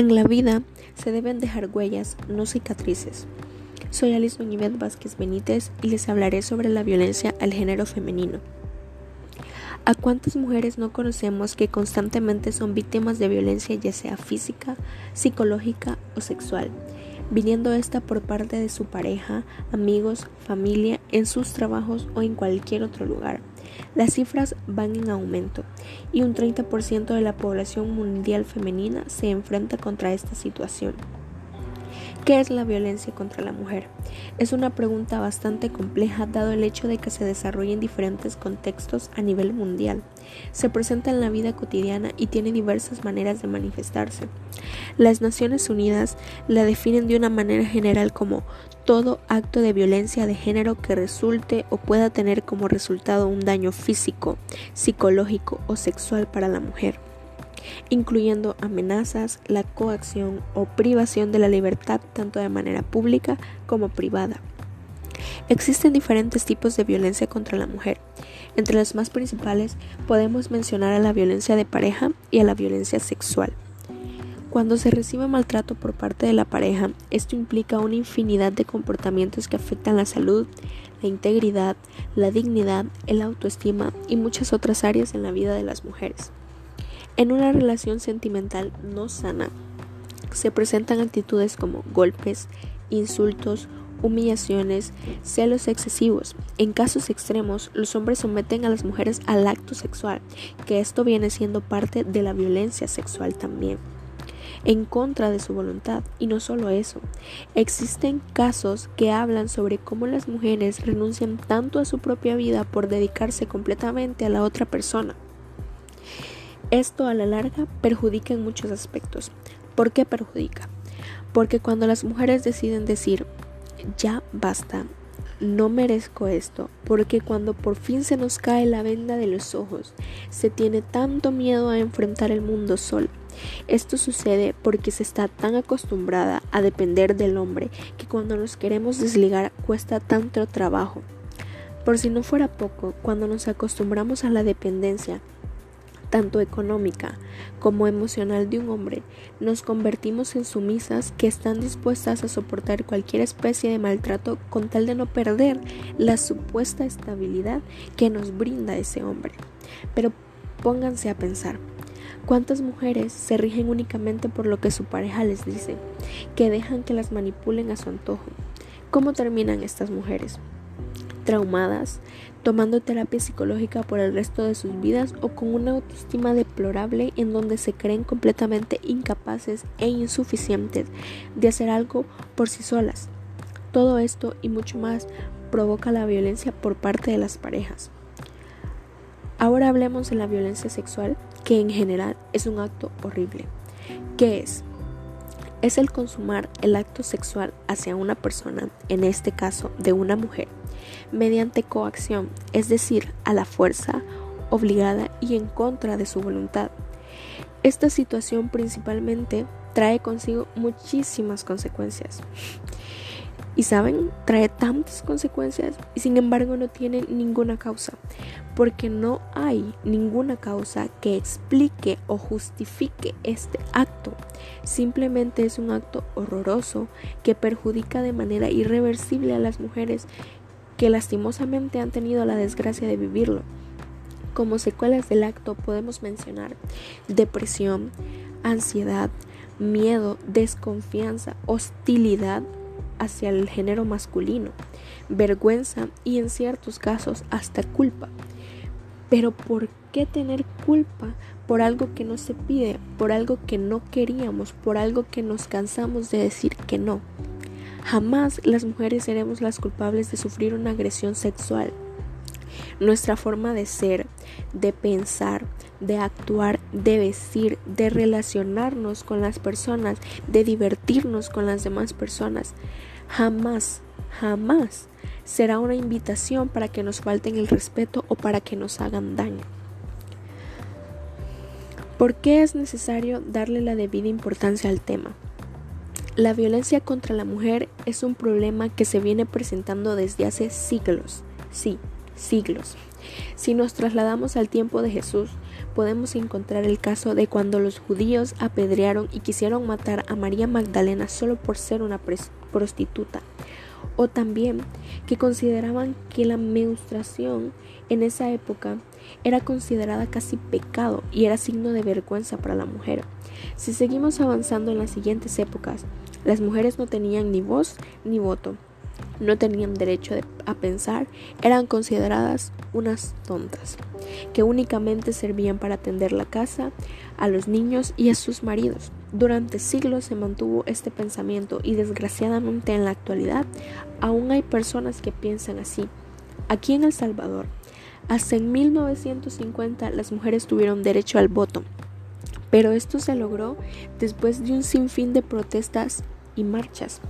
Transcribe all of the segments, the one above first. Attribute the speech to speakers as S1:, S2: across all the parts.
S1: En la vida se deben dejar huellas, no cicatrices. Soy Alice Doñivet Vázquez Benítez y les hablaré sobre la violencia al género femenino. ¿A cuántas mujeres no conocemos que constantemente son víctimas de violencia ya sea física, psicológica o sexual? Viniendo esta por parte de su pareja, amigos, familia, en sus trabajos o en cualquier otro lugar. Las cifras van en aumento y un 30% de la población mundial femenina se enfrenta contra esta situación. ¿Qué es la violencia contra la mujer? Es una pregunta bastante compleja dado el hecho de que se desarrolla en diferentes contextos a nivel mundial. Se presenta en la vida cotidiana y tiene diversas maneras de manifestarse. Las Naciones Unidas la definen de una manera general como todo acto de violencia de género que resulte o pueda tener como resultado un daño físico, psicológico o sexual para la mujer incluyendo amenazas, la coacción o privación de la libertad tanto de manera pública como privada. Existen diferentes tipos de violencia contra la mujer. Entre las más principales podemos mencionar a la violencia de pareja y a la violencia sexual. Cuando se recibe maltrato por parte de la pareja, esto implica una infinidad de comportamientos que afectan la salud, la integridad, la dignidad, el autoestima y muchas otras áreas en la vida de las mujeres. En una relación sentimental no sana, se presentan actitudes como golpes, insultos, humillaciones, celos excesivos. En casos extremos, los hombres someten a las mujeres al acto sexual, que esto viene siendo parte de la violencia sexual también en contra de su voluntad. Y no solo eso, existen casos que hablan sobre cómo las mujeres renuncian tanto a su propia vida por dedicarse completamente a la otra persona. Esto a la larga perjudica en muchos aspectos. ¿Por qué perjudica? Porque cuando las mujeres deciden decir, ya basta, no merezco esto, porque cuando por fin se nos cae la venda de los ojos, se tiene tanto miedo a enfrentar el mundo sol. Esto sucede porque se está tan acostumbrada a depender del hombre que cuando nos queremos desligar cuesta tanto trabajo. Por si no fuera poco, cuando nos acostumbramos a la dependencia, tanto económica como emocional de un hombre, nos convertimos en sumisas que están dispuestas a soportar cualquier especie de maltrato con tal de no perder la supuesta estabilidad que nos brinda ese hombre. Pero pónganse a pensar, ¿cuántas mujeres se rigen únicamente por lo que su pareja les dice, que dejan que las manipulen a su antojo? ¿Cómo terminan estas mujeres? Traumadas, tomando terapia psicológica por el resto de sus vidas o con una autoestima deplorable en donde se creen completamente incapaces e insuficientes de hacer algo por sí solas. Todo esto y mucho más provoca la violencia por parte de las parejas. Ahora hablemos de la violencia sexual, que en general es un acto horrible. ¿Qué es? Es el consumar el acto sexual hacia una persona, en este caso de una mujer, mediante coacción, es decir, a la fuerza, obligada y en contra de su voluntad. Esta situación principalmente trae consigo muchísimas consecuencias. Y saben, trae tantas consecuencias y sin embargo no tiene ninguna causa, porque no hay ninguna causa que explique o justifique este acto. Simplemente es un acto horroroso que perjudica de manera irreversible a las mujeres que lastimosamente han tenido la desgracia de vivirlo. Como secuelas del acto podemos mencionar depresión, ansiedad, miedo, desconfianza, hostilidad hacia el género masculino, vergüenza y en ciertos casos hasta culpa. Pero ¿por qué tener culpa por algo que no se pide, por algo que no queríamos, por algo que nos cansamos de decir que no? Jamás las mujeres seremos las culpables de sufrir una agresión sexual. Nuestra forma de ser, de pensar, de actuar, de vestir, de relacionarnos con las personas, de divertirnos con las demás personas, jamás, jamás será una invitación para que nos falten el respeto o para que nos hagan daño. ¿Por qué es necesario darle la debida importancia al tema? La violencia contra la mujer es un problema que se viene presentando desde hace siglos, sí, siglos. Si nos trasladamos al tiempo de Jesús, podemos encontrar el caso de cuando los judíos apedrearon y quisieron matar a María Magdalena solo por ser una prostituta. O también que consideraban que la menstruación en esa época era considerada casi pecado y era signo de vergüenza para la mujer. Si seguimos avanzando en las siguientes épocas, las mujeres no tenían ni voz ni voto, no tenían derecho a pensar, eran consideradas unas tontas, que únicamente servían para atender la casa, a los niños y a sus maridos. Durante siglos se mantuvo este pensamiento y desgraciadamente en la actualidad aún hay personas que piensan así. Aquí en El Salvador, hasta en 1950 las mujeres tuvieron derecho al voto, pero esto se logró después de un sinfín de protestas y marchas.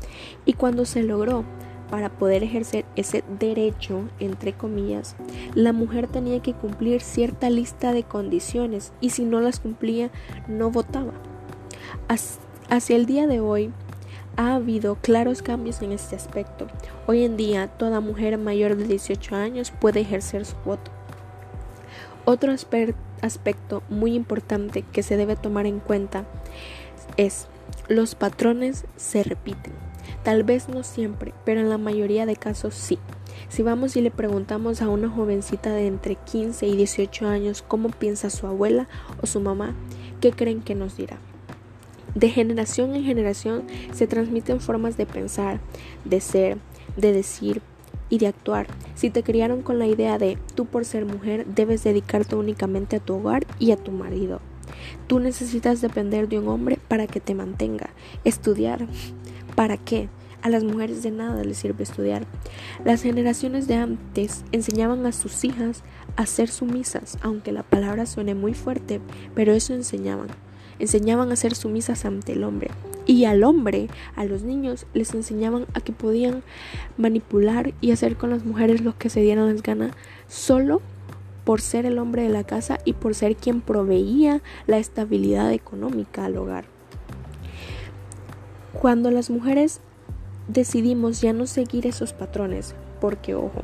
S1: Y cuando se logró, para poder ejercer ese derecho, entre comillas, la mujer tenía que cumplir cierta lista de condiciones y si no las cumplía, no votaba. Hacia el día de hoy, ha habido claros cambios en este aspecto. Hoy en día, toda mujer mayor de 18 años puede ejercer su voto. Otro aspecto muy importante que se debe tomar en cuenta es los patrones se repiten. Tal vez no siempre, pero en la mayoría de casos sí. Si vamos y le preguntamos a una jovencita de entre 15 y 18 años cómo piensa su abuela o su mamá, ¿qué creen que nos dirá? De generación en generación se transmiten formas de pensar, de ser, de decir y de actuar. Si te criaron con la idea de tú por ser mujer debes dedicarte únicamente a tu hogar y a tu marido. Tú necesitas depender de un hombre para que te mantenga. Estudiar. ¿Para qué? A las mujeres de nada les sirve estudiar. Las generaciones de antes enseñaban a sus hijas a ser sumisas, aunque la palabra suene muy fuerte, pero eso enseñaban. Enseñaban a ser sumisas ante el hombre. Y al hombre, a los niños, les enseñaban a que podían manipular y hacer con las mujeres lo que se dieran las ganas solo por ser el hombre de la casa y por ser quien proveía la estabilidad económica al hogar. Cuando las mujeres decidimos ya no seguir esos patrones, porque ojo,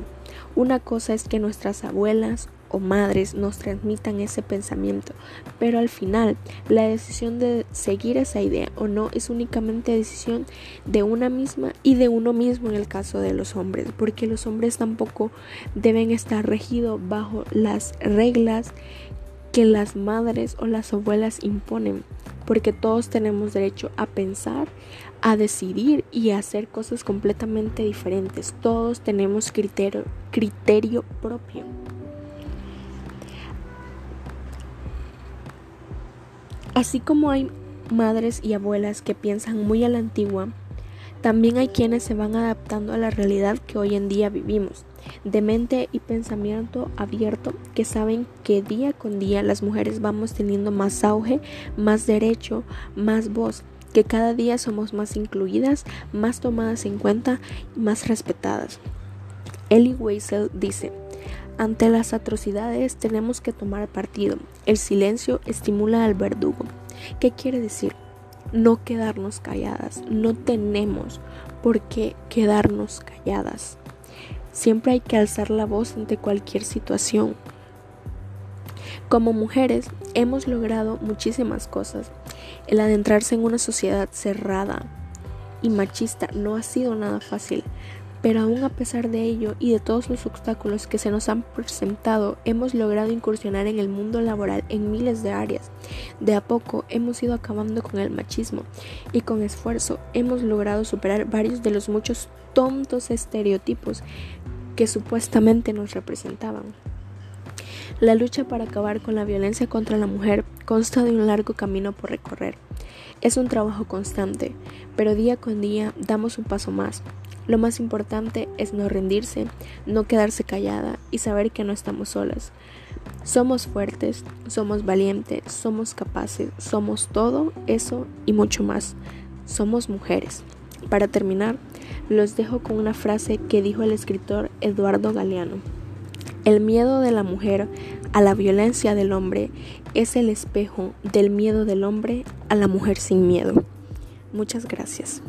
S1: una cosa es que nuestras abuelas o madres nos transmitan ese pensamiento, pero al final la decisión de seguir esa idea o no es únicamente decisión de una misma y de uno mismo en el caso de los hombres, porque los hombres tampoco deben estar regidos bajo las reglas que las madres o las abuelas imponen, porque todos tenemos derecho a pensar, a decidir y a hacer cosas completamente diferentes. Todos tenemos criterio, propio. Así como hay madres y abuelas que piensan muy a la antigua, también hay quienes se van adaptando a la realidad que hoy en día vivimos, de mente y pensamiento abierto, que saben que día con día las mujeres vamos teniendo más auge, más derecho, más voz, que cada día somos más incluidas, más tomadas en cuenta más respetadas. Ellie Weisel dice, ante las atrocidades tenemos que tomar partido. El silencio estimula al verdugo. ¿Qué quiere decir? No quedarnos calladas. No tenemos por qué quedarnos calladas. Siempre hay que alzar la voz ante cualquier situación. Como mujeres hemos logrado muchísimas cosas. El adentrarse en una sociedad cerrada y machista no ha sido nada fácil. Pero aún a pesar de ello y de todos los obstáculos que se nos han presentado, hemos logrado incursionar en el mundo laboral en miles de áreas. De a poco hemos ido acabando con el machismo y con esfuerzo hemos logrado superar varios de los muchos tontos estereotipos que supuestamente nos representaban. La lucha para acabar con la violencia contra la mujer consta de un largo camino por recorrer. Es un trabajo constante, pero día con día damos un paso más. Lo más importante es no rendirse, no quedarse callada y saber que no estamos solas. Somos fuertes, somos valientes, somos capaces, somos todo eso y mucho más. Somos mujeres. Para terminar, los dejo con una frase que dijo el escritor Eduardo Galeano. El miedo de la mujer a la violencia del hombre es el espejo del miedo del hombre a la mujer sin miedo. Muchas gracias.